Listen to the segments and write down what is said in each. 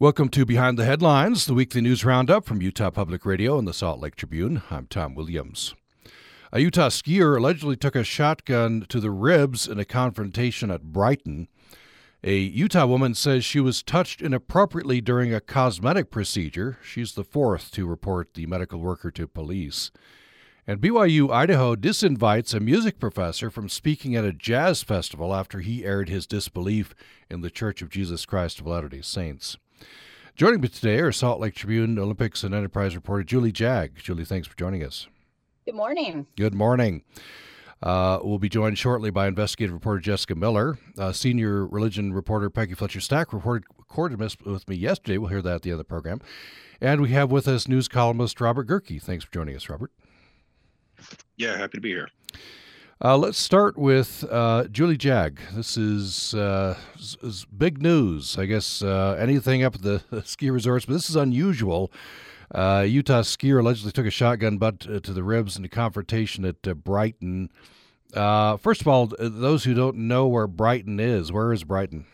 Welcome to Behind the Headlines, the weekly news roundup from Utah Public Radio and the Salt Lake Tribune. I'm Tom Williams. A Utah skier allegedly took a shotgun to the ribs in a confrontation at Brighton. A Utah woman says she was touched inappropriately during a cosmetic procedure. She's the fourth to report the medical worker to police. And BYU Idaho disinvites a music professor from speaking at a jazz festival after he aired his disbelief in the Church of Jesus Christ of Latter day Saints. Joining me today are Salt Lake Tribune Olympics and Enterprise reporter Julie Jag. Julie, thanks for joining us. Good morning. Good morning. Uh, we'll be joined shortly by investigative reporter Jessica Miller. Uh, senior religion reporter Peggy Fletcher Stack reported, recorded with me yesterday. We'll hear that at the end of the program. And we have with us news columnist Robert Gehrke. Thanks for joining us, Robert. Yeah, happy to be here. Uh, let's start with uh, Julie Jag. This is, uh, is, big news. I guess uh, anything up at the ski resorts, but this is unusual. Uh, Utah skier allegedly took a shotgun butt uh, to the ribs in a confrontation at Brighton. first of all, those who don't know where Brighton is, where is Brighton?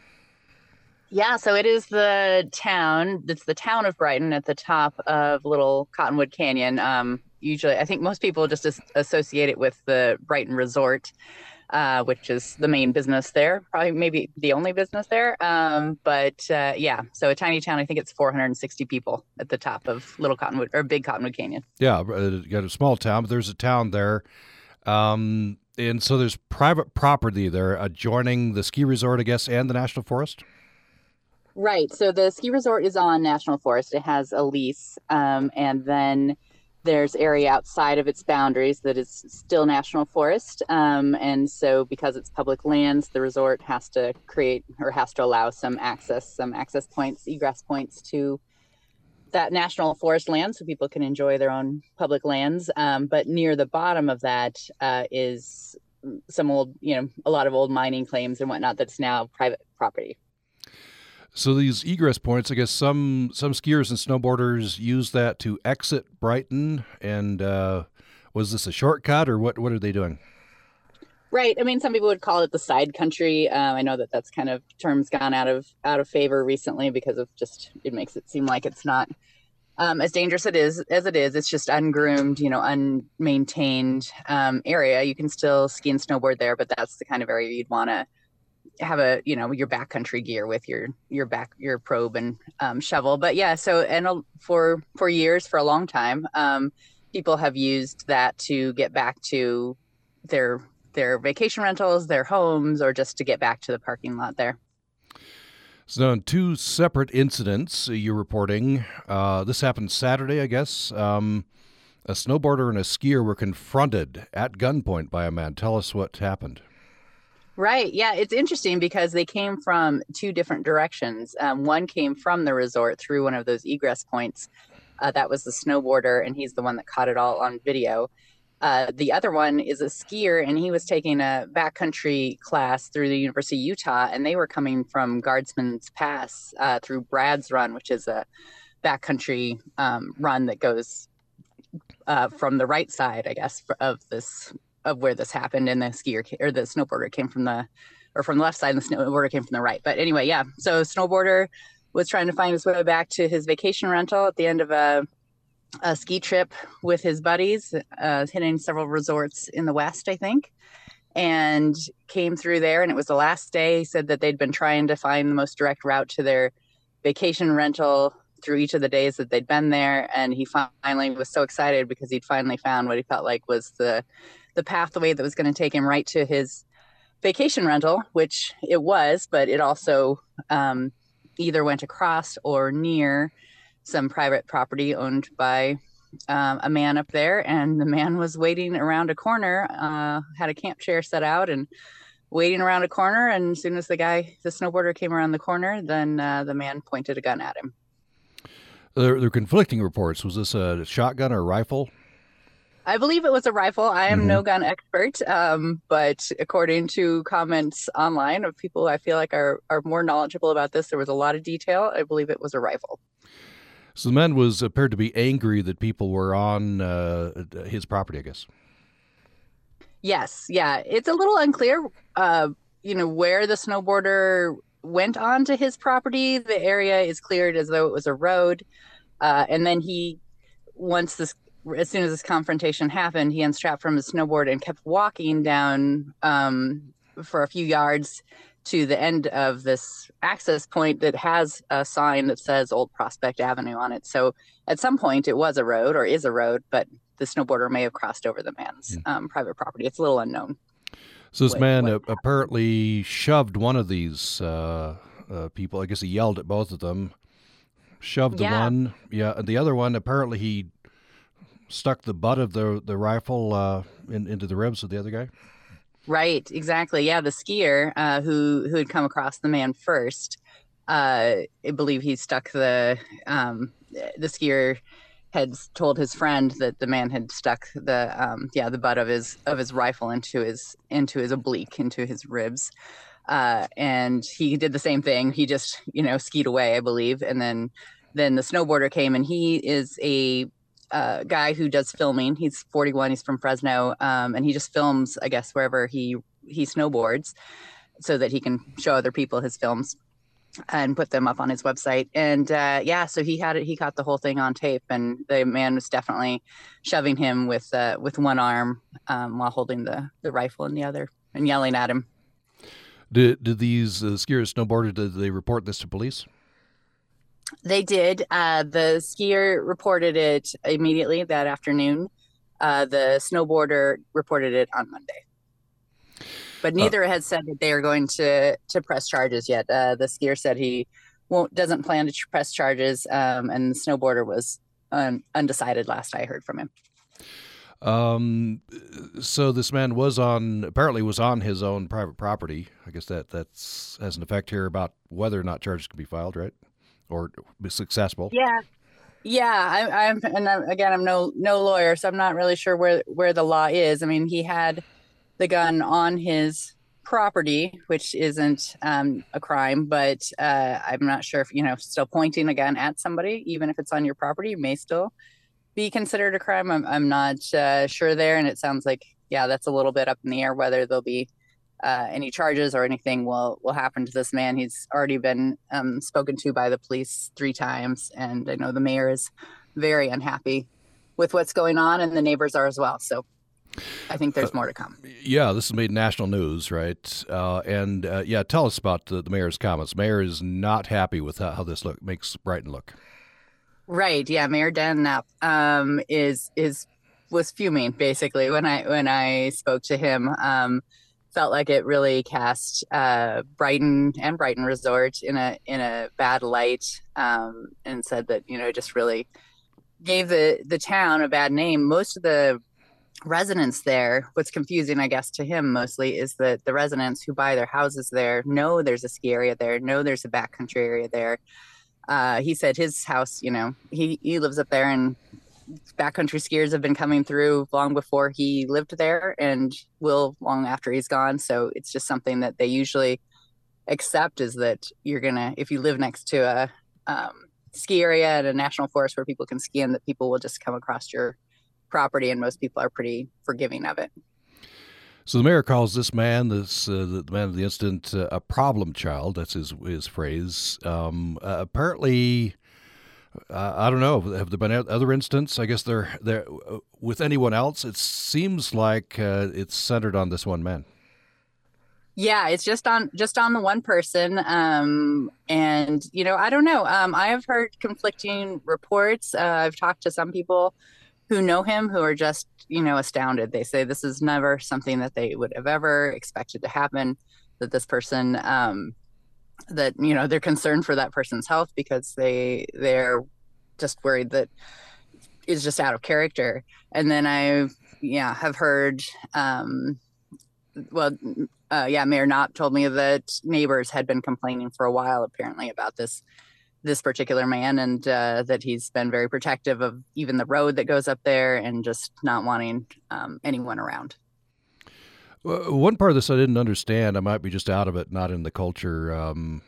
Yeah, so it is the town. It's the town of Brighton at the top of Little Cottonwood Canyon. Um, usually, I think most people just associate it with the Brighton Resort, uh, which is the main business there. Probably maybe the only business there. Um, but uh, yeah, so a tiny town. I think it's 460 people at the top of Little Cottonwood or Big Cottonwood Canyon. Yeah, uh, got a small town, but there's a town there. Um, and so there's private property there adjoining the ski resort, I guess, and the national forest. Right. So the ski resort is on national forest. It has a lease, um, and then there's area outside of its boundaries that is still national forest. Um, and so, because it's public lands, the resort has to create or has to allow some access, some access points, egress points to that national forest land, so people can enjoy their own public lands. Um, but near the bottom of that uh, is some old, you know, a lot of old mining claims and whatnot that's now private property. So these egress points, I guess some some skiers and snowboarders use that to exit Brighton. And uh, was this a shortcut, or what? What are they doing? Right. I mean, some people would call it the side country. Um, I know that that's kind of terms gone out of out of favor recently because of just it makes it seem like it's not um, as dangerous it is as it is. It's just ungroomed, you know, unmaintained um, area. You can still ski and snowboard there, but that's the kind of area you'd want to have a you know your backcountry gear with your your back your probe and um, shovel. But yeah so and for for years for a long time um, people have used that to get back to their their vacation rentals their homes or just to get back to the parking lot there. So in two separate incidents you're reporting. Uh, this happened saturday i guess. Um, a snowboarder and a skier were confronted at gunpoint by a man. Tell us what happened Right. Yeah. It's interesting because they came from two different directions. Um, one came from the resort through one of those egress points. Uh, that was the snowboarder, and he's the one that caught it all on video. Uh, the other one is a skier, and he was taking a backcountry class through the University of Utah, and they were coming from Guardsman's Pass uh, through Brad's Run, which is a backcountry um, run that goes uh, from the right side, I guess, of this of where this happened, and the skier or the snowboarder came from the or from the left side, and the snowboarder came from the right. But anyway, yeah. So snowboarder was trying to find his way back to his vacation rental at the end of a, a ski trip with his buddies, uh, hitting several resorts in the west, I think, and came through there. And it was the last day. He said that they'd been trying to find the most direct route to their vacation rental through each of the days that they'd been there. And he finally was so excited because he'd finally found what he felt like was the the pathway that was going to take him right to his vacation rental, which it was, but it also um, either went across or near some private property owned by um, a man up there. And the man was waiting around a corner, uh, had a camp chair set out and waiting around a corner. And as soon as the guy, the snowboarder came around the corner, then uh, the man pointed a gun at him. There, there are conflicting reports. Was this a shotgun or a rifle? I believe it was a rifle. I am mm-hmm. no gun expert, um, but according to comments online of people who I feel like are are more knowledgeable about this, there was a lot of detail. I believe it was a rifle. So the man was appeared to be angry that people were on uh, his property. I guess. Yes, yeah, it's a little unclear. Uh, you know where the snowboarder went onto his property. The area is cleared as though it was a road. Uh, and then he, once this, as soon as this confrontation happened, he unstrapped from his snowboard and kept walking down um, for a few yards to the end of this access point that has a sign that says Old Prospect Avenue on it. So at some point it was a road or is a road, but the snowboarder may have crossed over the man's mm. um, private property. It's a little unknown. So this what, man what apparently shoved one of these uh, uh, people. I guess he yelled at both of them. Shoved the yeah. one, yeah, and the other one apparently he stuck the butt of the the rifle uh, in, into the ribs of the other guy. Right, exactly. Yeah, the skier uh, who who had come across the man first, uh, I believe he stuck the um, the skier had told his friend that the man had stuck the um, yeah the butt of his of his rifle into his into his oblique into his ribs, uh, and he did the same thing. He just you know skied away, I believe, and then then the snowboarder came and he is a uh, guy who does filming. He's 41. He's from Fresno, um, and he just films, I guess, wherever he he snowboards, so that he can show other people his films and put them up on his website. And uh, yeah, so he had it. He caught the whole thing on tape, and the man was definitely shoving him with uh, with one arm um, while holding the the rifle in the other and yelling at him. Did did these uh, skiers snowboarders did they report this to police? They did. Uh, the skier reported it immediately that afternoon. Uh, the snowboarder reported it on Monday. But uh, neither uh, has said that they are going to to press charges yet. Uh, the skier said he won't doesn't plan to press charges, um, and the snowboarder was un, undecided. Last I heard from him. Um, so this man was on apparently was on his own private property. I guess that that's has an effect here about whether or not charges can be filed, right? Or be successful. Yeah. Yeah, I, I'm, and I'm, again, I'm no no lawyer, so I'm not really sure where where the law is. I mean, he had the gun on his property, which isn't um, a crime, but uh, I'm not sure if you know still pointing a gun at somebody, even if it's on your property, may still be considered a crime. I'm I'm not uh, sure there, and it sounds like yeah, that's a little bit up in the air whether there'll be uh, any charges or anything will will happen to this man. He's already been um, spoken to by the police three times, and I know the mayor is very unhappy with what's going on, and the neighbors are as well. So. I think there's uh, more to come. Yeah, this has made national news, right? Uh, and uh, yeah, tell us about the, the, mayor's comments. Mayor is not happy with how, how, this look makes Brighton look. Right. Yeah, Mayor Dan Knopp um, is is was fuming basically when I when I spoke to him. Um, felt like it really cast uh, Brighton and Brighton Resort in a in a bad light, um, and said that you know just really gave the the town a bad name. Most of the residents there, what's confusing, I guess, to him mostly is that the residents who buy their houses there know there's a ski area there, know there's a backcountry area there. Uh, he said his house, you know, he, he lives up there and backcountry skiers have been coming through long before he lived there and will long after he's gone. So it's just something that they usually accept is that you're gonna if you live next to a um, ski area and a national forest where people can ski in, that people will just come across your property, and most people are pretty forgiving of it. So the mayor calls this man, this uh, the man of the incident, uh, a problem child. That's his his phrase. Um, uh, apparently, uh, I don't know. Have there been other instances? I guess there, there with anyone else. It seems like uh, it's centered on this one man. Yeah, it's just on just on the one person, um, and you know, I don't know. Um, I have heard conflicting reports. Uh, I've talked to some people who know him who are just you know astounded. They say this is never something that they would have ever expected to happen. That this person um, that you know they're concerned for that person's health because they they're just worried that is just out of character. And then i yeah have heard um well uh, yeah mayor Knopp told me that neighbors had been complaining for a while apparently about this this particular man and uh, that he's been very protective of even the road that goes up there and just not wanting um, anyone around one part of this I didn't understand. I might be just out of it, not in the culture. Um,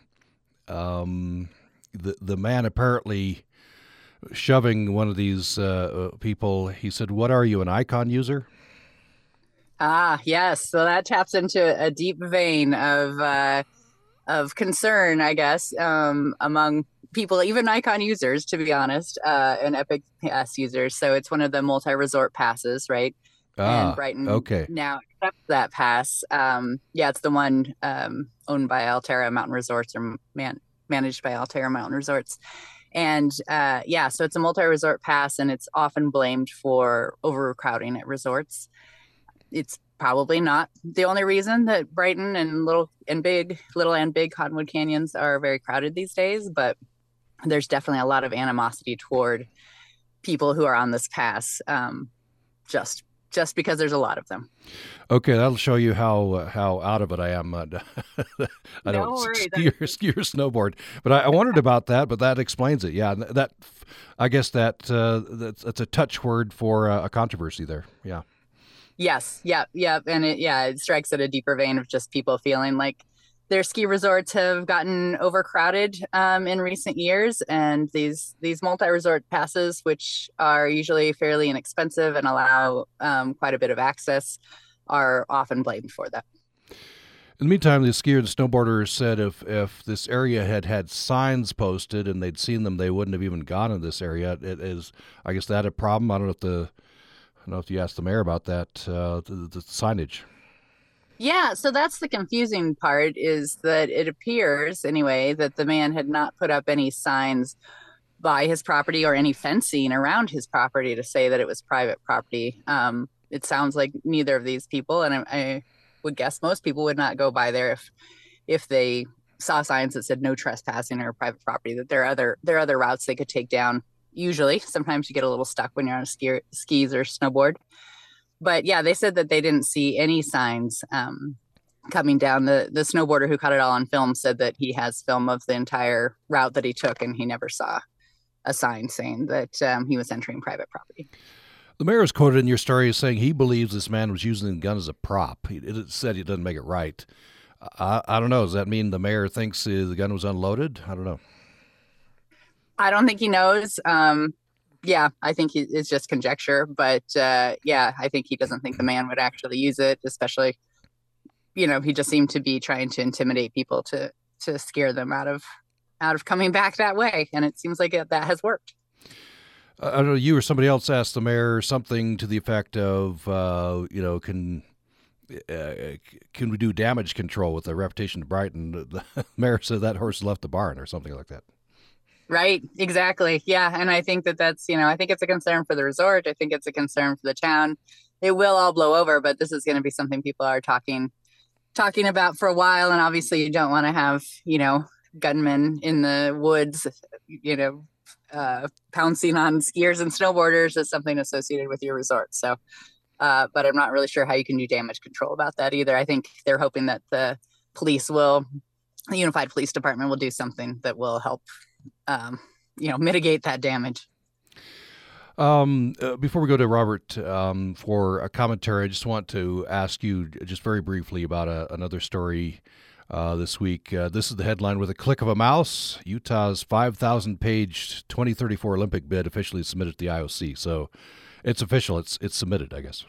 um, the the man apparently shoving one of these uh, uh, people. He said, "What are you, an Ikon user?" Ah, yes. So that taps into a deep vein of uh, of concern, I guess, um, among people, even Ikon users, to be honest, uh, and Epic Pass users. So it's one of the multi-resort passes, right? Ah, and Brighton okay. now accepts that pass. Um, yeah, it's the one um, owned by Alterra Mountain Resorts or man, managed by Alterra Mountain Resorts. And uh, yeah, so it's a multi resort pass and it's often blamed for overcrowding at resorts. It's probably not the only reason that Brighton and little and big, little and big Cottonwood Canyons are very crowded these days, but there's definitely a lot of animosity toward people who are on this pass um, just just because there's a lot of them. Okay, that'll show you how uh, how out of it I am. Uh, I don't worries. ski or, ski or snowboard, but I, I wondered about that. But that explains it. Yeah, that I guess that uh, that's, that's a touch word for uh, a controversy there. Yeah. Yes, yep, yep, and it yeah, it strikes at a deeper vein of just people feeling like their ski resorts have gotten overcrowded um, in recent years, and these these multi-resort passes, which are usually fairly inexpensive and allow um, quite a bit of access, are often blamed for that. In the meantime, the skier and snowboarder said if if this area had had signs posted and they'd seen them, they wouldn't have even gone in this area. It is, I guess, that a problem. I don't know if the I don't know if you asked the mayor about that, uh, the, the signage. Yeah, so that's the confusing part is that it appears, anyway, that the man had not put up any signs by his property or any fencing around his property to say that it was private property. Um, it sounds like neither of these people, and I, I would guess most people would not go by there if if they saw signs that said no trespassing or private property. That there are other there are other routes they could take down. Usually, sometimes you get a little stuck when you're on a ski, skis or snowboard but yeah, they said that they didn't see any signs um, coming down. The the snowboarder who caught it all on film said that he has film of the entire route that he took, and he never saw a sign saying that um, he was entering private property. The mayor is quoted in your story as saying he believes this man was using the gun as a prop. He it said he doesn't make it right. I, I don't know. Does that mean the mayor thinks the gun was unloaded? I don't know. I don't think he knows. Um, yeah, I think he, it's just conjecture, but uh, yeah, I think he doesn't think the man would actually use it, especially, you know, he just seemed to be trying to intimidate people to to scare them out of out of coming back that way, and it seems like it, that has worked. I don't know. You or somebody else asked the mayor something to the effect of, uh, you know, can uh, can we do damage control with the reputation of Brighton? The mayor said that horse left the barn or something like that. Right, exactly. Yeah, and I think that that's, you know, I think it's a concern for the resort. I think it's a concern for the town. It will all blow over, but this is going to be something people are talking talking about for a while and obviously you don't want to have, you know, gunmen in the woods, you know, uh, pouncing on skiers and snowboarders as something associated with your resort. So, uh, but I'm not really sure how you can do damage control about that either. I think they're hoping that the police will, the Unified Police Department will do something that will help um, you know mitigate that damage. Um, uh, before we go to Robert um, for a commentary, I just want to ask you just very briefly about a, another story uh, this week. Uh, this is the headline with a click of a mouse. Utah's 5,000 page 2034 Olympic bid officially submitted to the IOC. So it's official. It's it's submitted, I guess.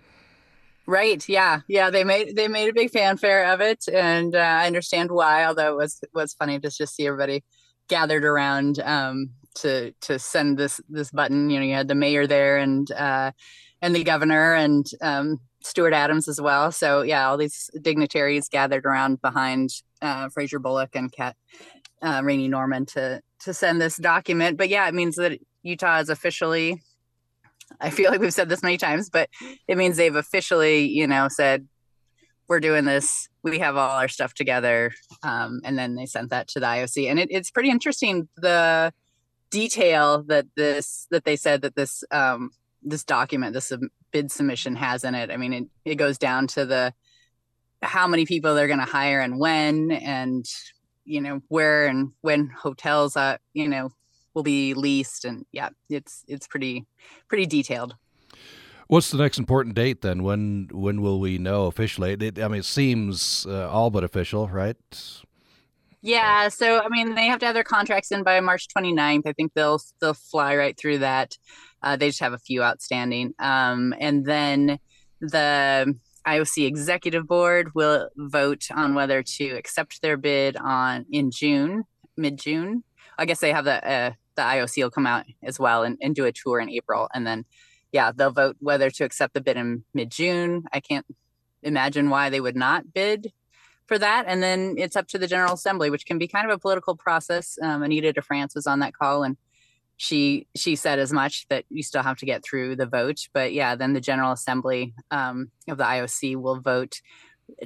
Right. Yeah. Yeah. They made they made a big fanfare of it, and uh, I understand why. Although it was was funny to just see everybody gathered around um, to to send this this button. You know, you had the mayor there and uh, and the governor and um, Stuart Adams as well. So yeah, all these dignitaries gathered around behind uh, Fraser Bullock and Kat uh, Raney Norman to to send this document. But yeah, it means that Utah is officially. I feel like we've said this many times, but it means they've officially, you know, said we're doing this. We have all our stuff together, um, and then they sent that to the IOC, and it, it's pretty interesting the detail that this that they said that this um, this document, this bid submission has in it. I mean, it, it goes down to the how many people they're going to hire and when, and you know where and when hotels, uh, you know, will be leased, and yeah, it's it's pretty pretty detailed. What's the next important date then? When when will we know officially? It, I mean, it seems uh, all but official, right? Yeah, so I mean, they have to have their contracts in by March 29th. I think they'll they'll fly right through that. Uh, they just have a few outstanding, um, and then the IOC executive board will vote on whether to accept their bid on in June, mid June. I guess they have the uh, the IOC will come out as well and, and do a tour in April, and then yeah, they'll vote whether to accept the bid in mid June. I can't imagine why they would not bid for that, and then it's up to the General Assembly, which can be kind of a political process. Um, Anita DeFrantz was on that call and she she said as much that you still have to get through the vote but yeah then the general assembly um, of the ioc will vote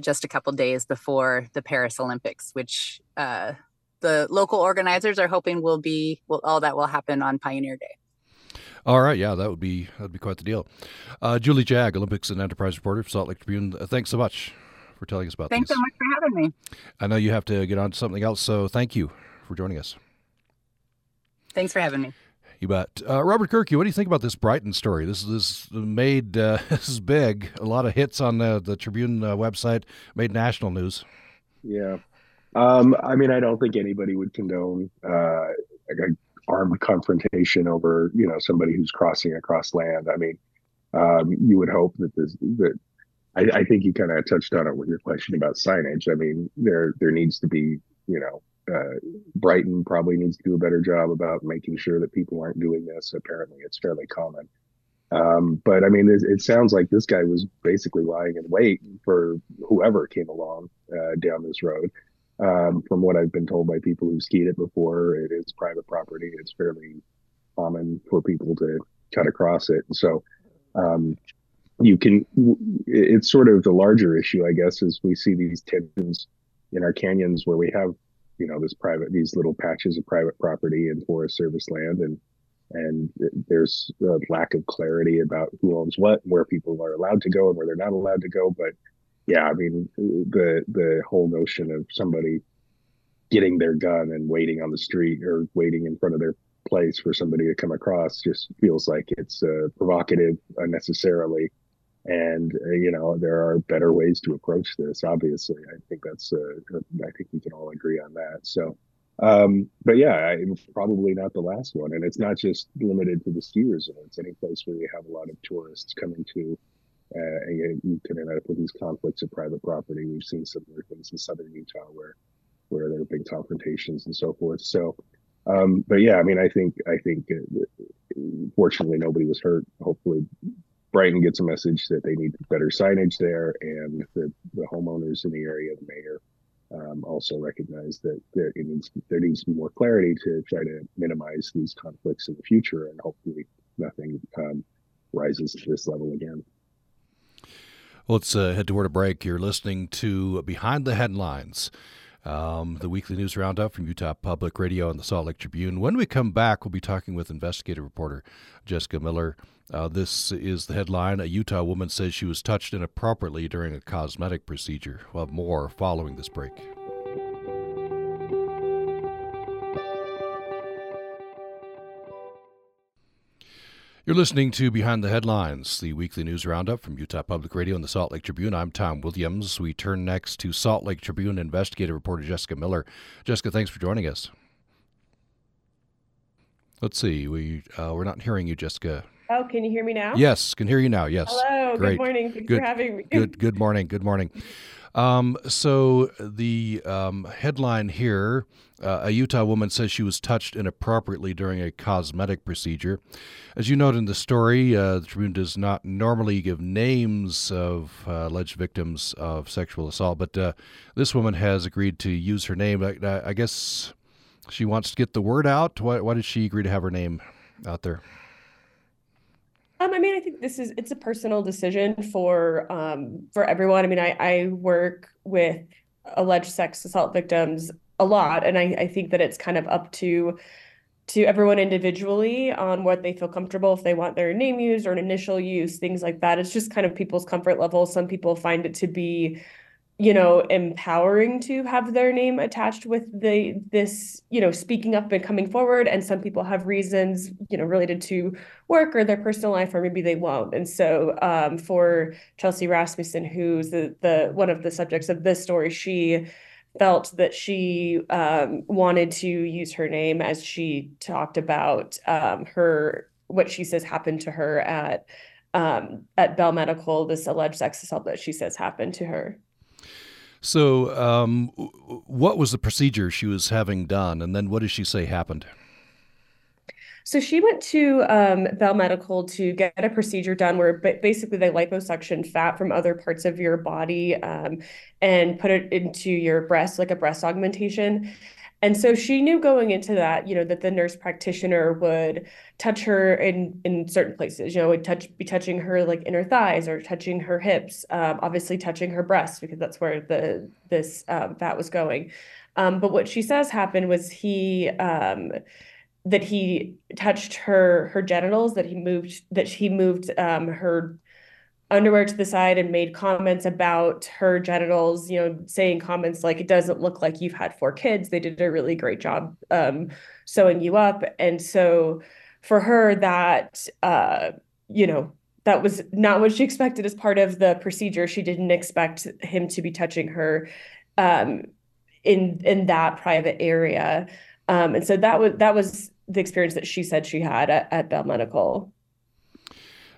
just a couple days before the paris olympics which uh, the local organizers are hoping will be will all that will happen on pioneer day all right, yeah, that would be that would be quite the deal. Uh, Julie Jag, Olympics and Enterprise reporter for Salt Lake Tribune. Uh, thanks so much for telling us about. This. Thanks these. so much for having me. I know you have to get on to something else, so thank you for joining us. Thanks for having me. You bet. Uh, Robert Gehrke, what do you think about this Brighton story? This is made uh, this is big. A lot of hits on the, the Tribune uh, website. Made national news. Yeah. Um, I mean, I don't think anybody would condone uh, like armed confrontation over you know somebody who's crossing across land. I mean, um, you would hope that this that I, I think you kind of touched on it with your question about signage. I mean, there there needs to be you know uh, Brighton probably needs to do a better job about making sure that people aren't doing this. Apparently, it's fairly common. Um, but I mean, it, it, sounds like this guy was basically lying in wait for whoever came along uh, down this road. Um, from what I've been told by people who've skied it before, it is private property. It's fairly common for people to cut across it. So um, you can, it's sort of the larger issue, I guess, is we see these tensions in our canyons where we have you know this private these little patches of private property and forest service land and and there's a lack of clarity about who owns what and where people are allowed to go and where they're not allowed to go but yeah i mean the the whole notion of somebody getting their gun and waiting on the street or waiting in front of their place for somebody to come across just feels like it's uh, provocative unnecessarily. And uh, you know there are better ways to approach this obviously. I think that's uh, i think we can all agree on that. So um, but yeah it's probably not the last one. And it's not just limited to the ski resorts any place where you have a lot of tourists coming to uh, and you, can end up with these conflicts of private property. We've seen similar things in southern utah where where there have been confrontations and so forth. So um, but yeah i mean i think i think uh, fortunately nobody was hurt. Hopefully Brighton gets a message that they need better signage there, and the, the homeowners in the area, the mayor, um, also recognize that there needs there needs to be more clarity to try to minimize these conflicts in the future, and hopefully nothing um, rises to this level again. Well, let's uh, head toward a break. You're listening to Behind the Headlines. Um, the weekly news roundup from Utah Public Radio and the Salt Lake Tribune. When we come back, we'll be talking with investigative reporter Jessica Miller uh, this is the headline A Utah woman says she was touched inappropriately during a cosmetic procedure. We'll have more following this break. You're listening to Behind the Headlines, the weekly news roundup from Utah Public Radio and the Salt Lake Tribune. I'm Tom Williams. We turn next to Salt Lake Tribune investigative reporter Jessica Miller. Jessica, thanks for joining us. Let's see. We uh, we're not hearing you, Jessica. Oh, can you hear me now? Yes, can hear you now. Yes. Hello. Great. Good morning. Thanks good, for having me. good. Good morning. Good morning. Um, so the um, headline here: uh, A Utah woman says she was touched inappropriately during a cosmetic procedure. As you note in the story, uh, the Tribune does not normally give names of uh, alleged victims of sexual assault, but uh, this woman has agreed to use her name. I, I guess she wants to get the word out. Why, why did she agree to have her name out there? Um, I mean, I think this is it's a personal decision for um, for everyone. I mean, I, I work with alleged sex assault victims a lot, and I, I think that it's kind of up to to everyone individually on what they feel comfortable if they want their name used or an initial use, things like that. It's just kind of people's comfort level. Some people find it to be you know empowering to have their name attached with the this you know speaking up and coming forward and some people have reasons you know related to work or their personal life or maybe they won't and so um, for chelsea rasmussen who's the, the one of the subjects of this story she felt that she um, wanted to use her name as she talked about um, her what she says happened to her at um, at Bell Medical, this alleged sex assault that she says happened to her. So, um, what was the procedure she was having done, and then what did she say happened? So she went to um, Bell Medical to get a procedure done where basically they liposuction fat from other parts of your body um, and put it into your breast, like a breast augmentation. And so she knew going into that, you know, that the nurse practitioner would touch her in in certain places. You know, would touch be touching her like inner thighs or touching her hips, um, obviously touching her breast because that's where the this um, fat was going. Um, but what she says happened was he um, that he touched her her genitals, that he moved that he moved um, her underwear to the side and made comments about her genitals, you know, saying comments like, it doesn't look like you've had four kids. They did a really great job um, sewing you up. And so for her, that, uh, you know, that was not what she expected as part of the procedure. She didn't expect him to be touching her um, in in that private area. Um, and so that was that was the experience that she said she had at, at Bell Medical.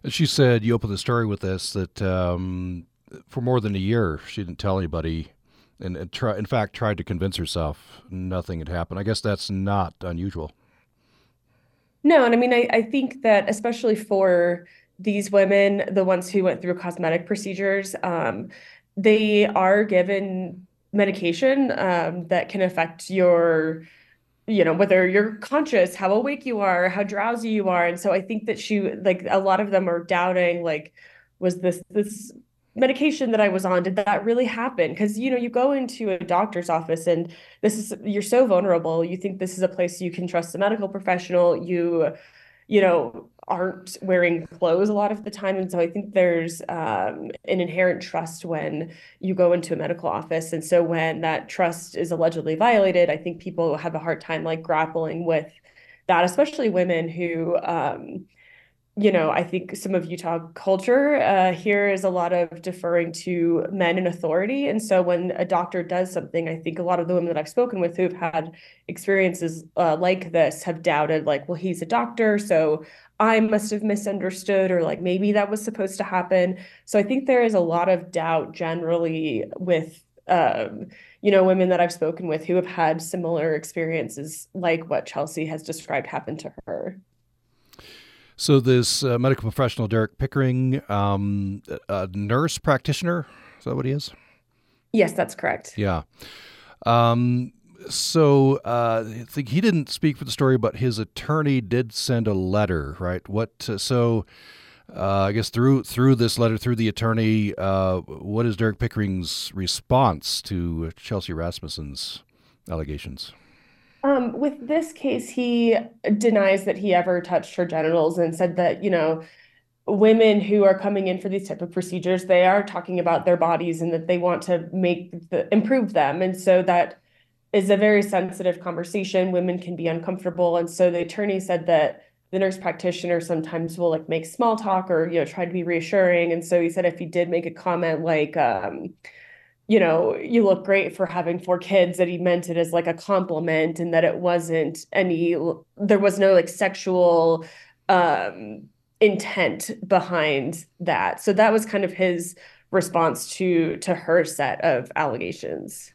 She said you opened the story with this that um, for more than a year she didn't tell anybody, and, and try, in fact tried to convince herself nothing had happened. I guess that's not unusual. No, and I mean I, I think that especially for these women, the ones who went through cosmetic procedures, um, they are given medication um, that can affect your you know whether you're conscious how awake you are how drowsy you are. And so i think that she like a lot of them are doubting like was this this medication that i was on did that really happen? Because you know you go into a doctor's office and this is you're so vulnerable. You think this is a place you can trust a medical professional. You you know aren't wearing clothes a lot of the time. And so i think there's um, an inherent trust when you go into a medical office. And so when that trust is allegedly violated i think people have a hard time like grappling with that especially women who um, you know, I think some of Utah culture uh, here is a lot of deferring to men in authority. And so when a doctor does something, I think a lot of the women that I've spoken with who've had experiences uh, like this have doubted, like, well, he's a doctor, so I must have misunderstood, or like maybe that was supposed to happen. So I think there is a lot of doubt generally with. Um, you know, women that I've spoken with who have had similar experiences like what Chelsea has described happened to her. So this uh, medical professional, Derek Pickering, um, a nurse practitioner, is that what he is? Yes, that's correct. Yeah. Um, so uh, I think he didn't speak for the story, but his attorney did send a letter, right? What? Uh, so uh, I guess through through this letter, through the attorney, uh, what is Derek Pickering's response to Chelsea Rasmussen's allegations? Um, with this case, he denies that he ever touched her genitals and said that, you know, women who are coming in for these type of procedures, they are talking about their bodies and that they want to make the, improve them. And so that is a very sensitive conversation. Women can be uncomfortable. And so the attorney said that the nurse practitioner sometimes will like make small talk or, you know, try to be reassuring. And so he said if he did make a comment like, um, you know, you look great for having four kids, that he meant it as like a compliment and that it wasn't any, there was no like sexual um, intent behind that. So that was kind of his response to to her set of allegations.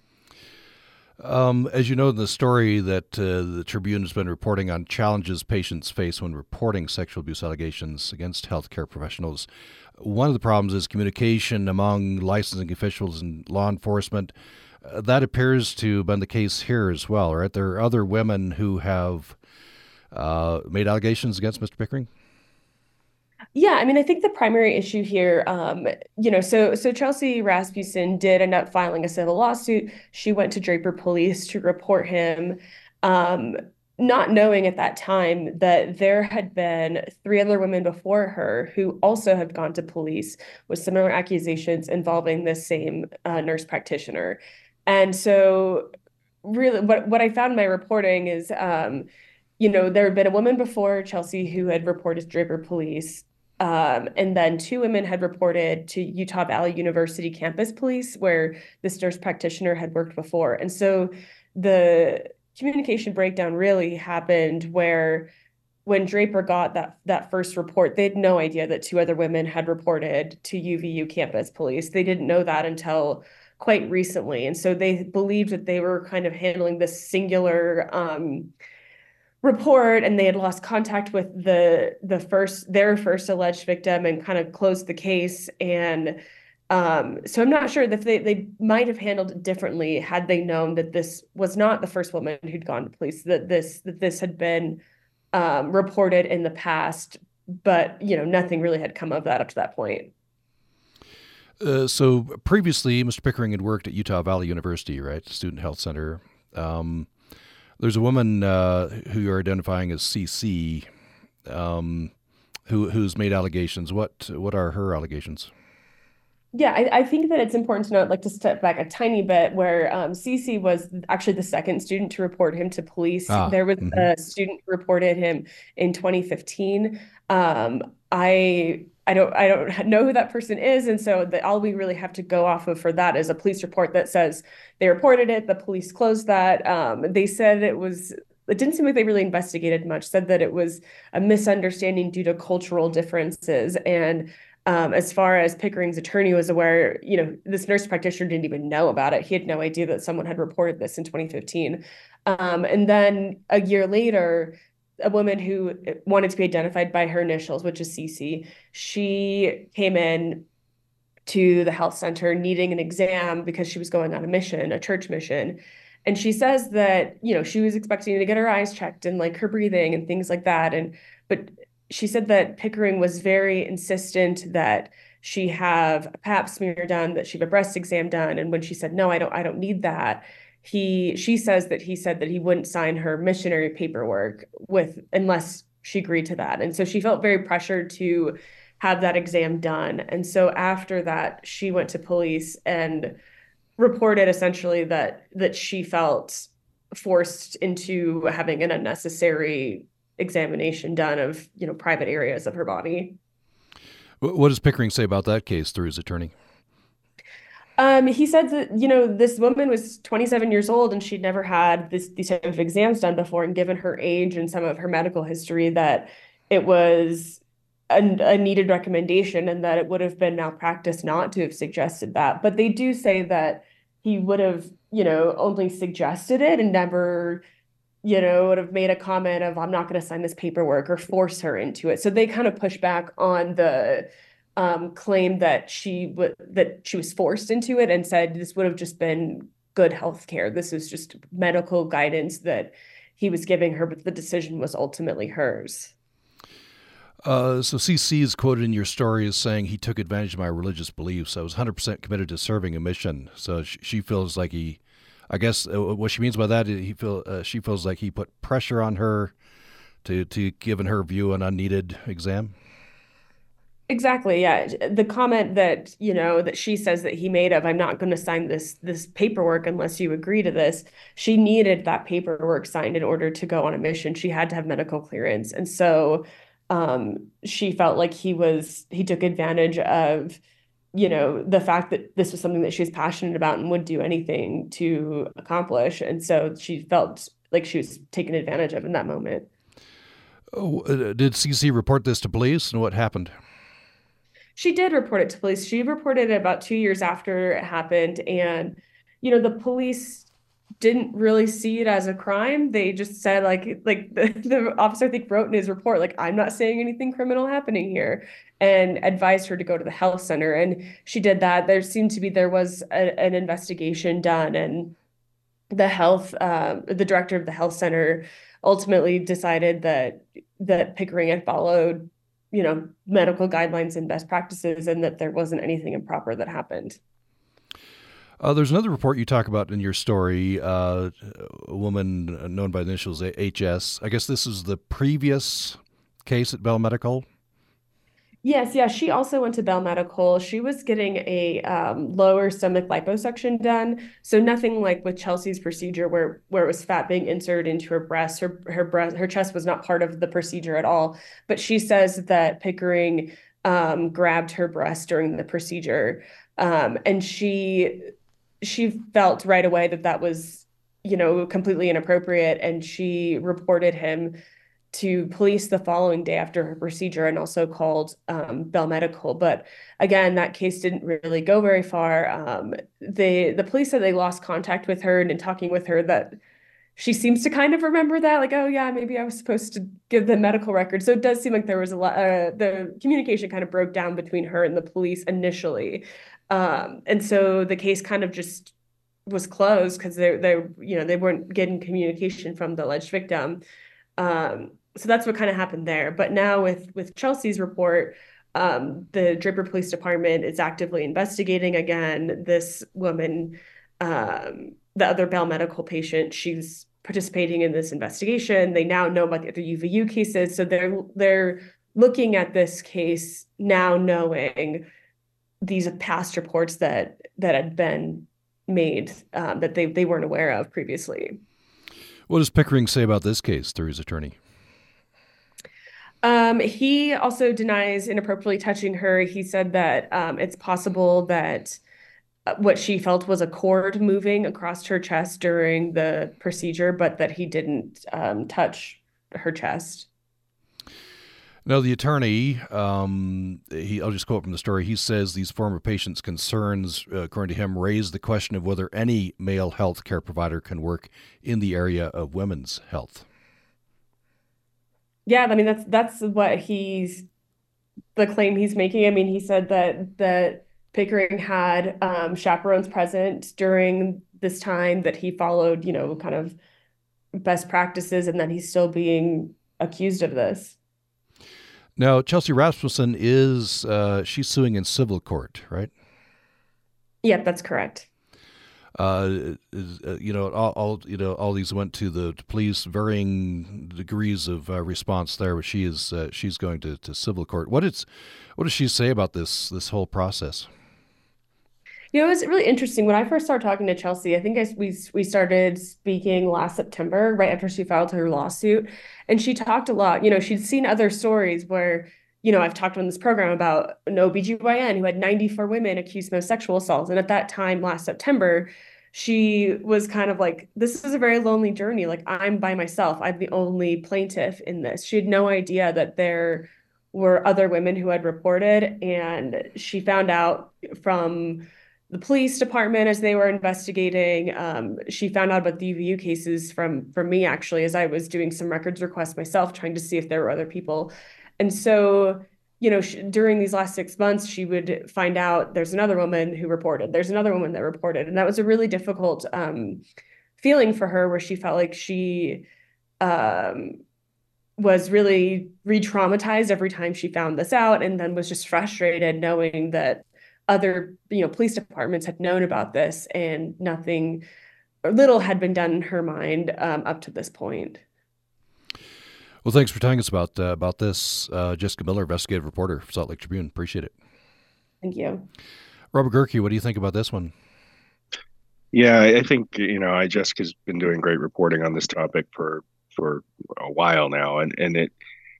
Um, as you know in the story that uh, the Tribune has been reporting on challenges patients face when reporting sexual abuse allegations against healthcare professionals, one of the problems is communication among licensing officials and law enforcement. Uh, that appears to have been the case here as well, right? There are other women who have uh, made allegations against Mr. Pickering. Yeah, I mean, I think the primary issue here, um, you know, so so Chelsea Rasmussen did end up filing a civil lawsuit. She went to Draper Police to report him. Um, not knowing at that time that there had been three other women before her who also had gone to police with similar accusations involving this same uh, nurse practitioner. And so, really, what, what I found in my reporting is, um, you know, there had been a woman before Chelsea who had reported to Draper Police. Um, and then two women had reported to Utah Valley University campus police, where this nurse practitioner had worked before. And so the communication breakdown really happened where when Draper got that that first report, they had no idea that two other women had reported to UVU campus police. They didn't know that until quite recently, and so they believed that they were kind of handling this singular um, report, and they had lost contact with the the first their first alleged victim and kind of closed the case and um, so I'm not sure that they, they might have handled it differently had they known that this was not the first woman who'd gone to police, that this that this had been um, reported in the past, but you know nothing really had come of that up to that point. Uh, so previously, Mr. Pickering had worked at Utah Valley University, right, Student Health Center. Um, there's a woman uh, who you're identifying as CC, um, who who's made allegations. What what are her allegations? Yeah, I, I, think that it's important to note, like to step back a tiny bit, where um, CC was actually the second student to report him to police. Ah, there was mm-hmm. a student who reported him in 2015. Um, I I don't I don't know who that person is, and so the, all we really have to go off of for that is a police report that says they reported it. The police closed that. Um, they said it was it didn't seem like they really investigated much. Said that it was a misunderstanding due to cultural differences and um, as far as Pickering's attorney was aware, you know, this nurse practitioner didn't even know about it. He had no idea that someone had reported this in 2015. Um, and then a year later, a woman who wanted to be identified by her initials, which is CC, she came in to the health center needing an exam because she was going on a mission, a church mission. And she says that, you know, she was expecting to get her eyes checked and like her breathing and things like that. And but she said that Pickering was very insistent that she have a pap smear done, that she have a breast exam done. And when she said, no, I don't, I don't need that, he she says that he said that he wouldn't sign her missionary paperwork with unless she agreed to that. And so she felt very pressured to have that exam done. And so after that, she went to police and reported essentially that that she felt forced into having an unnecessary examination done of you know private areas of her body. What does Pickering say about that case through his attorney? Um, he said that you know this woman was 27 years old and she'd never had this these type of exams done before, and given her age and some of her medical history, that it was a, a needed recommendation, and that it would have been malpractice not to have suggested that. But they do say that he would have you know only suggested it and never you know, would have made a comment of, I'm not going to sign this paperwork or force her into it. So they kind of push back on the um, claim that she would that she was forced into it and said this would have just been good health care. This is just medical guidance that he was giving her, but the decision was ultimately hers. Uh, so CC is quoted in your story as saying he took advantage of my religious beliefs. I was 100% committed to serving a mission. So she feels like he I guess uh, what she means by that is he feel uh, she feels like he put pressure on her to to give in her view an unneeded exam. Exactly. Yeah. The comment that, you know, that she says that he made of I'm not going to sign this this paperwork unless you agree to this. She needed that paperwork signed in order to go on a mission. She had to have medical clearance. And so um, she felt like he was he took advantage of you know the fact that this was something that she was passionate about and would do anything to accomplish. And so she felt like she was taken advantage of in that moment. Oh, uh, did cc report this to police and what happened? She did report it to police. She reported it about two years after it happened. And you know the police didn't really see it as a crime. They just said like like the, the officer I think wrote in his report like I'm not saying anything criminal happening here and advised her to go to the health center and she did that. There seemed to be there was a, an investigation done and the health um, the director of the health center ultimately decided that that Pickering had followed you know medical guidelines and best practices and that there wasn't anything improper that happened. Uh, there's another report you talk about in your story. Uh, a woman known by the initials HS. I guess this is the previous case at Bell Medical. Yes, yeah. She also went to Bell Medical. She was getting a um, lower stomach liposuction done, so nothing like with Chelsea's procedure, where where it was fat being inserted into her breast. Her her breast, her chest was not part of the procedure at all. But she says that Pickering um, grabbed her breast during the procedure, um, and she she felt right away that that was you know completely inappropriate and she reported him to police the following day after her procedure and also called um, Bell Medical. But again, that case didn't really go very far. Um, the the police said they lost contact with her and in talking with her that she seems to kind of remember that, like, oh yeah, maybe I was supposed to give the medical record. So it does seem like there was a lot. Uh, the communication kind of broke down between her and the police initially, um, and so the case kind of just was closed because they they you know they weren't getting communication from the alleged victim. Um, so that's what kind of happened there. But now with with Chelsea's report, um, the Draper Police Department is actively investigating again this woman, um, the other Bell Medical patient. She's participating in this investigation. They now know about the other UVU cases, so they're they're looking at this case now, knowing these past reports that that had been made um, that they they weren't aware of previously. What does Pickering say about this case through his attorney? Um, he also denies inappropriately touching her. He said that um, it's possible that what she felt was a cord moving across her chest during the procedure, but that he didn't um, touch her chest. Now, the attorney, um, he, I'll just quote from the story. He says these former patients' concerns, uh, according to him, raise the question of whether any male health care provider can work in the area of women's health. Yeah, I mean that's that's what he's the claim he's making. I mean, he said that that Pickering had um, chaperones present during this time that he followed, you know, kind of best practices, and then he's still being accused of this. Now, Chelsea Rasmussen is uh, she's suing in civil court, right? Yep, that's correct. Uh, uh, you know, all, all, you know, all these went to the police, varying degrees of uh, response there. But she is uh, she's going to, to civil court. What is what does she say about this this whole process? You know, it was really interesting when I first started talking to Chelsea. I think I, we we started speaking last September, right after she filed her lawsuit, and she talked a lot. You know, she'd seen other stories where you know, I've talked on this program about an OBGYN who had 94 women accused of sexual assault. And at that time, last September, she was kind of like, this is a very lonely journey. Like, I'm by myself. I'm the only plaintiff in this. She had no idea that there were other women who had reported. And she found out from the police department as they were investigating. Um, she found out about the UVU cases from from me actually as I was doing some records requests myself, trying to see if there were other people and so, you know, she, during these last six months, she would find out there's another woman who reported, there's another woman that reported. And that was a really difficult um, feeling for her where she felt like she um, was really re traumatized every time she found this out and then was just frustrated knowing that other you know police departments had known about this and nothing or little had been done in her mind um, up to this point well, thanks for telling us about uh, about this, uh, Jessica Miller, investigative reporter for Salt Lake Tribune. Appreciate it. Thank you, Robert Gehrke. What do you think about this one? Yeah, I think you know, I Jessica's been doing great reporting on this topic for for a while now, and and it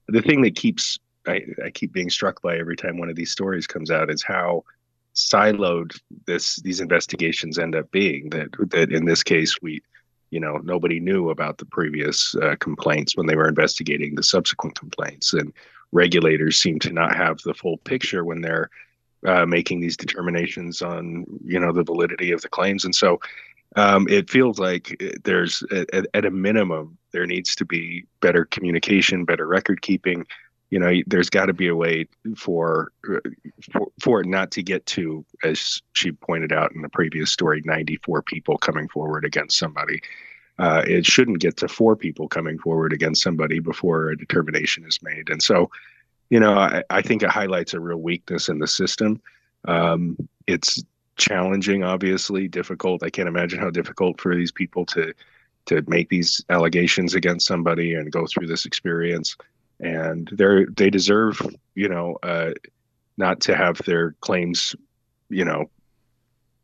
the thing that keeps I, I keep being struck by every time one of these stories comes out is how siloed this these investigations end up being. That that in this case we you know nobody knew about the previous uh, complaints when they were investigating the subsequent complaints and regulators seem to not have the full picture when they're uh, making these determinations on you know the validity of the claims and so um, it feels like there's at, at a minimum there needs to be better communication better record keeping you know there's got to be a way for, for for it not to get to as she pointed out in the previous story 94 people coming forward against somebody. Uh, it shouldn't get to four people coming forward against somebody before a determination is made. And so you know i, I think it highlights a real weakness in the system. Um, it's challenging obviously difficult. I can't imagine how difficult for these people to to make these allegations against somebody and go through this experience and they they deserve you know uh, not to have their claims you know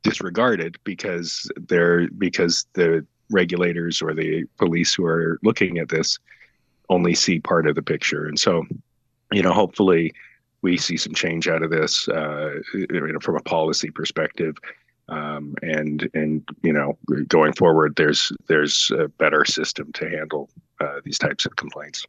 disregarded because they're because the regulators or the police who are looking at this only see part of the picture. And so you know hopefully we see some change out of this uh, you know, from a policy perspective. Um, and and you know going forward there's there's a better system to handle uh, these types of complaints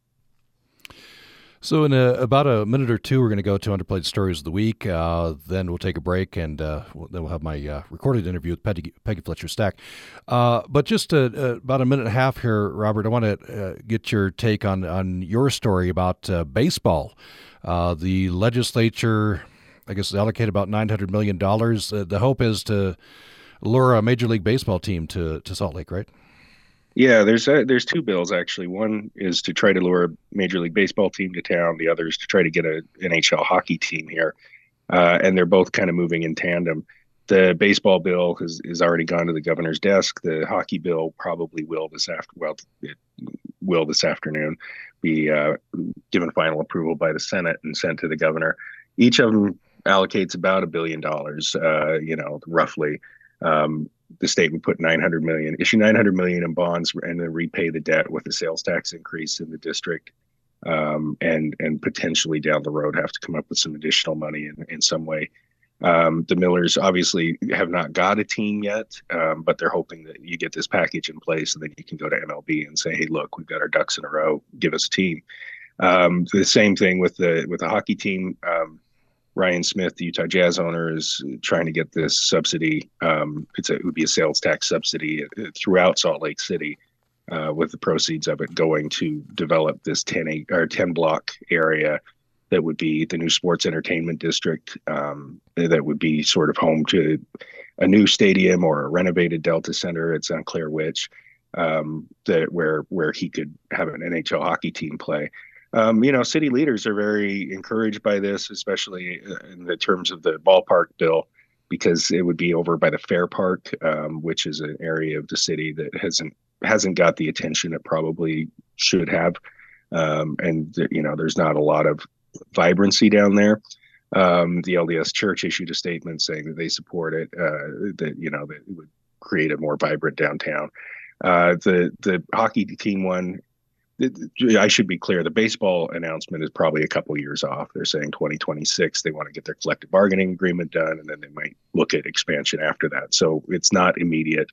So, in a, about a minute or two, we're going to go to Underplayed Stories of the Week. Uh, then we'll take a break, and uh, we'll, then we'll have my uh, recorded interview with Peggy, Peggy Fletcher Stack. Uh, but just a, uh, a, about a minute and a half here, Robert, I want to uh, get your take on, on your story about baseball. the legislature, I guess, allocated about $900 million. the hope is to lure a Major League Baseball team to, to Salt Lake, right? Yeah, there's a, there's two bills actually. One is to try to lure a Major League Baseball team to town. The other is to try to get a NHL hockey team here, uh, and they're both kind of moving in tandem. The baseball bill has, has already gone to the governor's desk. The hockey bill probably will this after well, it will this afternoon be uh, given final approval by the Senate and sent to the governor. Each of them allocates about a billion dollars, uh, you know, roughly. Um, the state would put 900 million, issue 900 million in bonds, and then repay the debt with a sales tax increase in the district, um, and and potentially down the road have to come up with some additional money in, in some way. Um, the Millers obviously have not got a team yet, um, but they're hoping that you get this package in place, and then you can go to MLB and say, "Hey, look, we've got our ducks in a row. Give us a team." Um, the same thing with the with the hockey team. Um, Ryan Smith, the Utah Jazz owner, is trying to get this subsidy. Um, it's a, it would be a sales tax subsidy throughout Salt Lake City, uh, with the proceeds of it going to develop this 10 or 10 block area that would be the new sports entertainment district. Um, that would be sort of home to a new stadium or a renovated Delta Center. It's unclear which. Um, that where where he could have an NHL hockey team play um, you know, city leaders are very encouraged by this, especially uh, in the terms of the ballpark bill, because it would be over by the Fairpark, um, which is an area of the city that hasn't hasn't got the attention it probably should have, um, and you know, there's not a lot of vibrancy down there. Um, the LDS Church issued a statement saying that they support it, uh, that you know that it would create a more vibrant downtown. Uh, the the hockey team one I should be clear. The baseball announcement is probably a couple years off. They're saying 2026. They want to get their collective bargaining agreement done, and then they might look at expansion after that. So it's not immediate.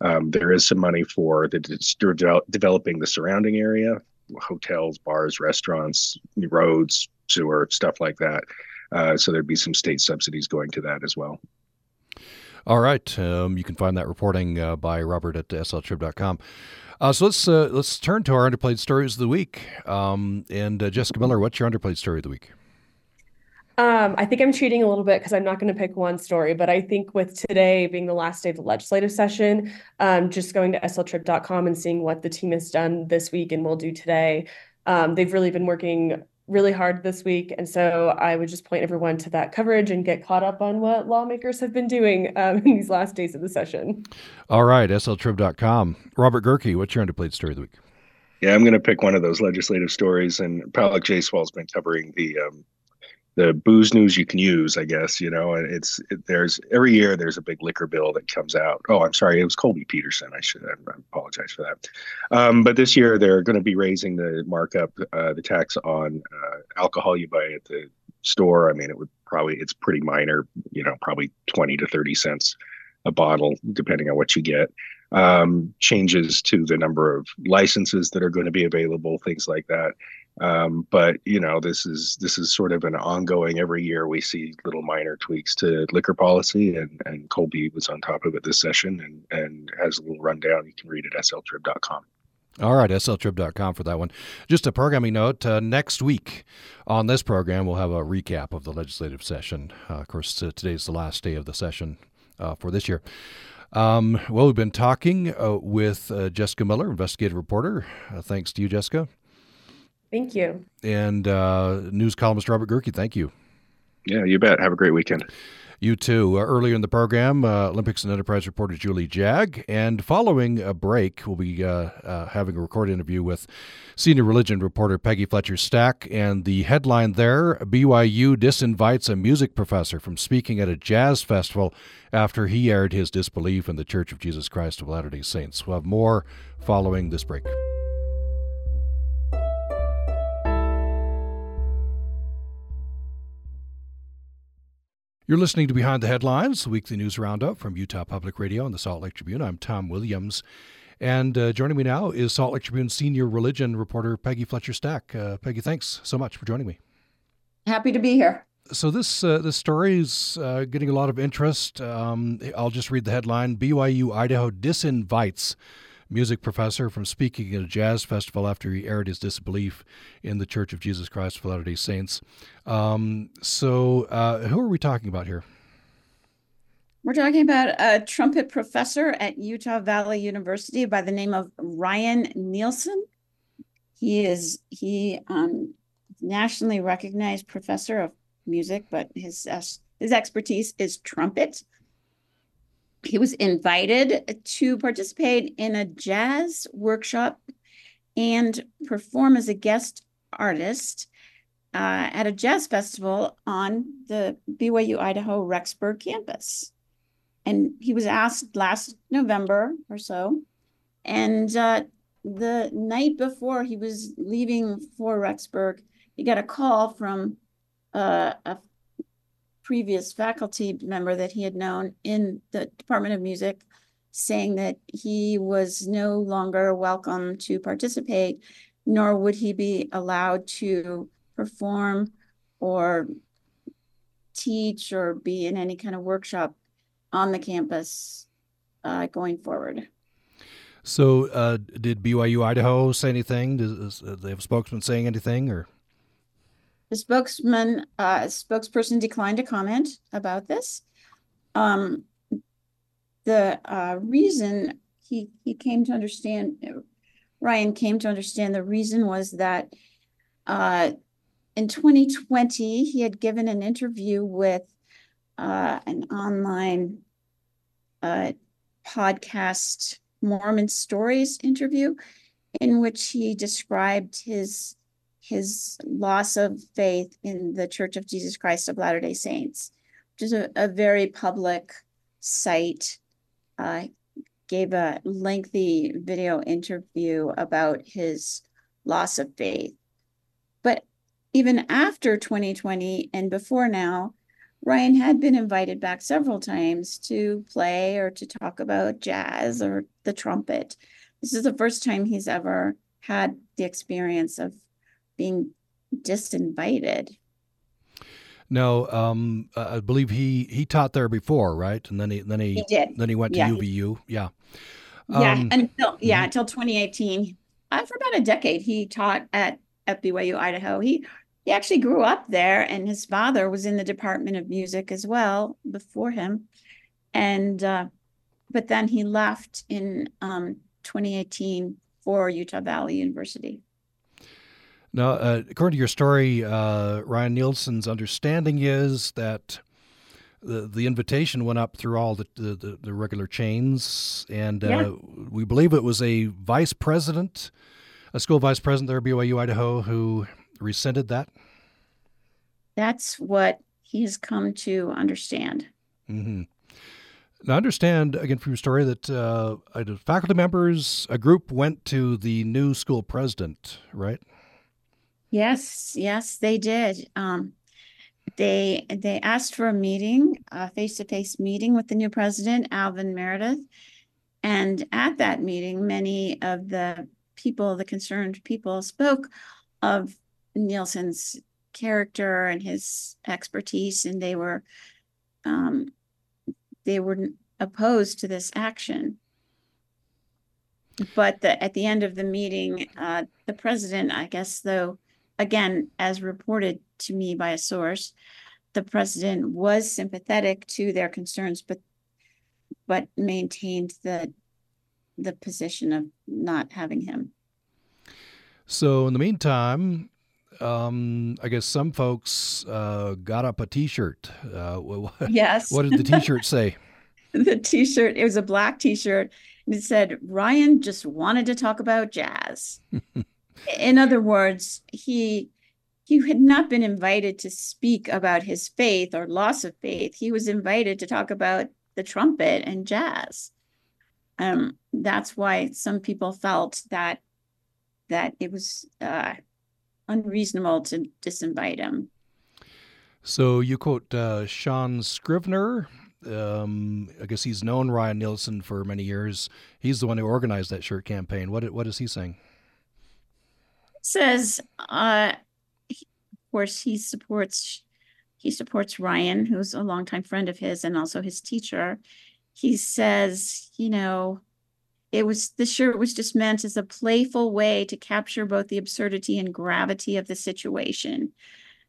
Um, there is some money for the de- developing the surrounding area, hotels, bars, restaurants, roads, sewer, stuff like that. Uh, so there'd be some state subsidies going to that as well. All right. Um, you can find that reporting uh, by Robert at sltrib.com. Uh, so let's uh, let's turn to our underplayed stories of the week. Um, and uh, Jessica Miller, what's your underplayed story of the week? Um, I think I'm cheating a little bit because I'm not going to pick one story, but I think with today being the last day of the legislative session, um, just going to sltrib.com and seeing what the team has done this week and will do today. Um, they've really been working really hard this week. And so I would just point everyone to that coverage and get caught up on what lawmakers have been doing um, in these last days of the session. All right, sltrib.com. Robert Gehrke, what's your underplayed story of the week? Yeah, I'm going to pick one of those legislative stories. And Palak Jaiswal's been covering the um, the booze news you can use, I guess, you know, and it's it, there's every year there's a big liquor bill that comes out. Oh, I'm sorry, it was Kolbie Peterson. I should I apologize for that. Um, but this year they're going to be raising the markup, uh, the tax on uh, alcohol you buy at the store. I mean, it would probably it's pretty minor, you know, probably 20 to 30 cents a bottle, depending on what you get. Um, changes to the number of licenses that are going to be available, things like that. Um, but you know, this is this is sort of an ongoing. Every year we see little minor tweaks to liquor policy, and and Kolbie was on top of it this session, and and has a little rundown. You can read at sltrib.com. All right, sltrib.com for that one. Just a programming note uh, next week on this program, we'll have a recap of the legislative session. Uh, of course, uh, today's the last day of the session uh, for this year. Um, well, we've been talking uh, with uh, Jessica Miller, investigative reporter. thanks to you, Jessica. Thank you. And uh, news columnist Robert Gehrke, thank you. Yeah, you bet. Have a great weekend. You too. Uh, earlier in the program, uh, Olympics and Enterprise reporter Julie Jag. And following a break, we'll be uh, uh having a recorded interview with senior religion reporter Peggy Fletcher Stack. And the headline there BYU disinvites a music professor from speaking at a jazz festival after he aired his disbelief in the Church of Jesus Christ of Latter day Saints. We'll have more following this break. You're listening to Behind the Headlines, the weekly news roundup from Utah Public Radio and the Salt Lake Tribune. I'm Tom Williams. And uh, joining me now is Salt Lake Tribune senior religion reporter Peggy Fletcher Stack. Uh, Peggy, thanks so much for joining me. Happy to be here. So this uh, this story is uh, getting a lot of interest. Um, I'll just read the headline: BYU Idaho disinvites music professor from speaking at a jazz festival after he aired his disbelief in the Church of Jesus Christ of Latter-day Saints. Um, so, uh, who are we talking about here? We're talking about a trumpet professor at Utah Valley University by the name of Ryan Nielsen. He is he um, nationally recognized professor of music, but his his expertise is trumpet. He was invited to participate in a jazz workshop and perform as a guest artist uh, at a jazz festival on the BYU Idaho Rexburg campus and he was asked last November or so. And uh, the night before he was leaving for Rexburg, he got a call from uh, a previous faculty member that he had known in the Department of Music saying that he was no longer welcome to participate, nor would he be allowed to perform or teach or be in any kind of workshop on the campus uh, going forward. So, uh, did BYU Idaho say anything? Does, uh, they have a spokesman saying anything, or the spokesman uh, spokesperson declined to comment about this? Um, the uh, reason he he came to understand, Ryan came to understand the reason was that uh, in 2020 he had given an interview with uh, an online uh, podcast Mormon Stories interview in which he described his his loss of faith in the Church of Jesus Christ of Latter-day Saints, which is a, a very public site. Uh, gave a lengthy video interview about his loss of faith. But even after 2020 and before now, Ryan had been invited back several times to play or to talk about jazz or the trumpet. This is the first time he's ever had the experience of being disinvited. No, um, I believe he he taught there before, right? And then he then he, he did. then he went to yeah. UVU. Yeah. Yeah, um, until yeah, mm-hmm. until 2018. Uh, for about a decade, he taught at at BYU Idaho. He he actually grew up there, and his father was in the Department of Music as well before him. And uh, but then he left in um, 2018 for Utah Valley University. Now, uh, according to your story, uh, Ryan Nielsen's understanding is that the the invitation went up through all the the, the regular chains, and uh, we believe it was a vice president, a school vice president there at BYU Idaho, who rescinded that? That's what he has come to understand. Mm-hmm. Now, understand again from your story that uh, faculty members, a group went to the new school president, right? Yes, yes, they did. Um, they they asked for a meeting, a face to face meeting with the new president, Alvin Meredith, and at that meeting, many of the people, the concerned people, spoke of Nielsen's character and his expertise, and they were um, they were opposed to this action. But the, at the end of the meeting, uh, the president, I guess, though, again, as reported to me by a source, the president was sympathetic to their concerns, but but maintained the the position of not having him. So in the meantime, um, I guess some folks uh, got up a T-shirt. Uh, yes. What did the T-shirt say? the T-shirt. It was a black T-shirt, and it said, "Ryan just wanted to talk about jazz." In other words, he he had not been invited to speak about his faith or loss of faith. He was invited to talk about the trumpet and jazz. Um, that's why some people felt that that it was uh, unreasonable to disinvite him. So you quote uh, Sean Scrivener, Um, I guess he's known Ryan Nielsen for many years. He's the one who organized that shirt campaign. What what is he saying? Says, uh, of course, he supports he supports Ryan, who's a longtime friend of his and also his teacher. He says, you know, it was the shirt was just meant as a playful way to capture both the absurdity and gravity of the situation.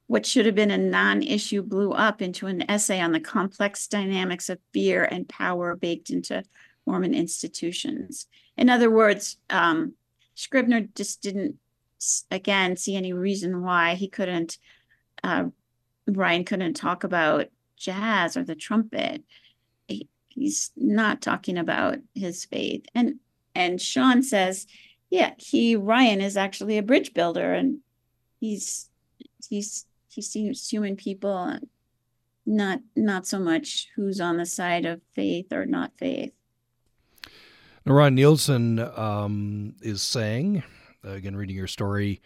What should have been a non issue blew up into an essay on the complex dynamics of fear and power baked into Mormon institutions. In other words, um, Scribner just didn't, again, see any reason why he couldn't, uh, Ryan couldn't talk about jazz or the trumpet. He, he's not talking about his faith. And and Sean says, yeah, he Ryan is actually a bridge builder and he's he's he sees human people, not not so much who's on the side of faith or not faith. Ron Nielsen um, is saying, again, reading your story,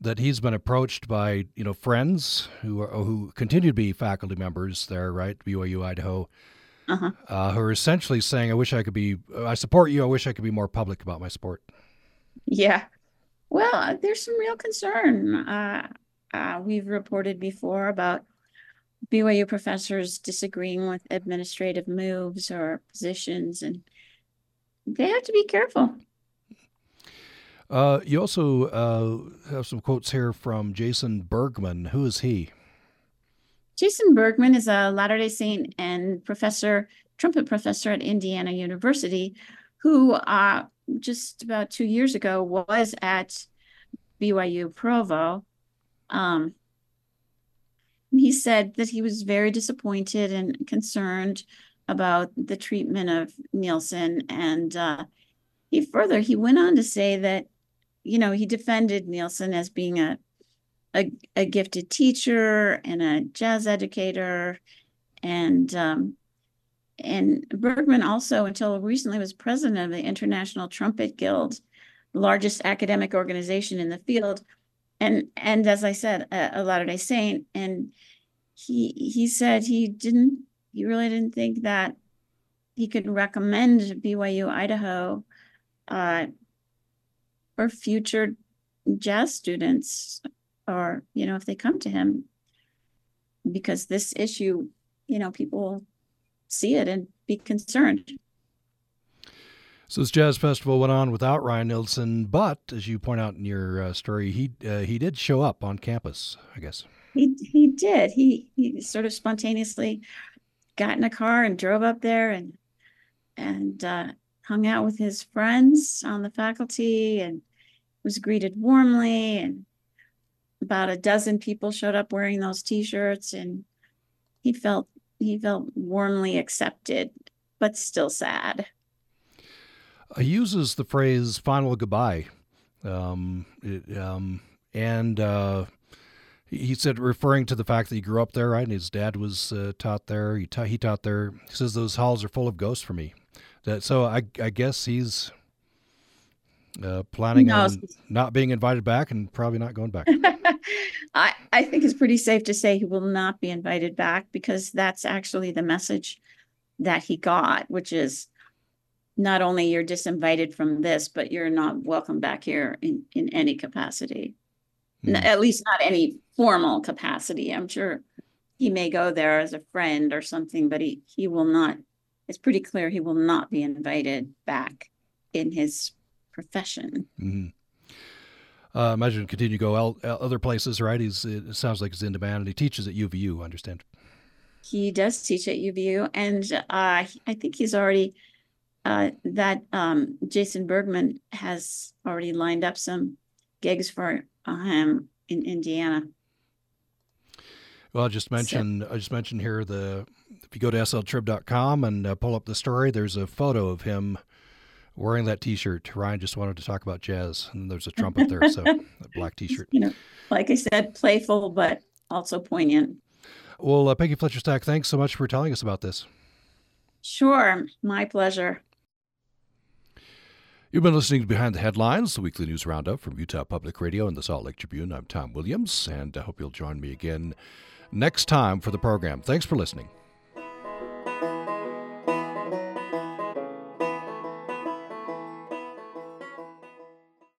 that he's been approached by you know friends who are, who continue to be faculty members there, right, BYU Idaho, uh-huh. uh, who are essentially saying, "I wish I could be, I support you. I wish I could be more public about my sport." Yeah, well, there's some real concern. Uh, uh, we've reported before about BYU professors disagreeing with administrative moves or positions, and they have to be careful. Uh, you also uh, have some quotes here from Jason Bergman. Who is he? Jason Bergman is a Latter day Saint and professor, trumpet professor at Indiana University, who uh, just about two years ago was at BYU Provo um, he said that he was very disappointed and concerned about the treatment of Nielsen. And uh, he further, he went on to say that, you know, he defended Nielsen as being a, a, a gifted teacher and a jazz educator. And um, and Bergman also, until recently, was president of the International Trumpet Guild, largest academic organization in the field and and as I said, a, a Latter Day Saint, and he he said he didn't, he really didn't think that he could recommend BYU Idaho uh, for future jazz students, or you know, if they come to him, because this issue, you know, people see it and be concerned. So this jazz festival went on without Ryan Nielsen, but as you point out in your uh, story, he uh, he did show up on campus. I guess he he did. He he sort of spontaneously got in a car and drove up there and and uh, hung out with his friends on the faculty and was greeted warmly and about a dozen people showed up wearing those t-shirts and he felt he felt warmly accepted but still sad he uses the phrase "final goodbye," um, it, um, and uh, he said, referring to the fact that he grew up there, right, and his dad was uh, taught there. He, ta- he taught there. He says those halls are full of ghosts for me. That so I, I guess he's uh, planning no. on not being invited back and probably not going back. I, I think it's pretty safe to say he will not be invited back because that's actually the message that he got, which is not only you're disinvited from this, but you're not welcome back here in, in any capacity. Mm. At least not any formal capacity. I'm sure he may go there as a friend or something, but he, he will not, it's pretty clear he will not be invited back in his profession. Mm-hmm. Uh, imagine continue to go el- other places, right? He's it sounds like he's in demand, and he teaches at UVU. I understand. He does teach at UVU, and uh, I think he's already uh, that um, Jason Bergman has already lined up some gigs for uh, him in Indiana. Well, I just mentioned so, I just mentioned here the if you go to sltrib.com and uh, pull up the story, there's a photo of him wearing that T-shirt. Ryan just wanted to talk about jazz, and there's a trumpet there, so a black T-shirt. You know, like I said, playful but also poignant. Well, uh, Peggy Fletcher Stack, thanks so much for telling us about this. Sure, my pleasure. You've been listening to Behind the Headlines, the weekly news roundup from Utah Public Radio and the Salt Lake Tribune. I'm Tom Williams, and I hope you'll join me again next time for the program. Thanks for listening.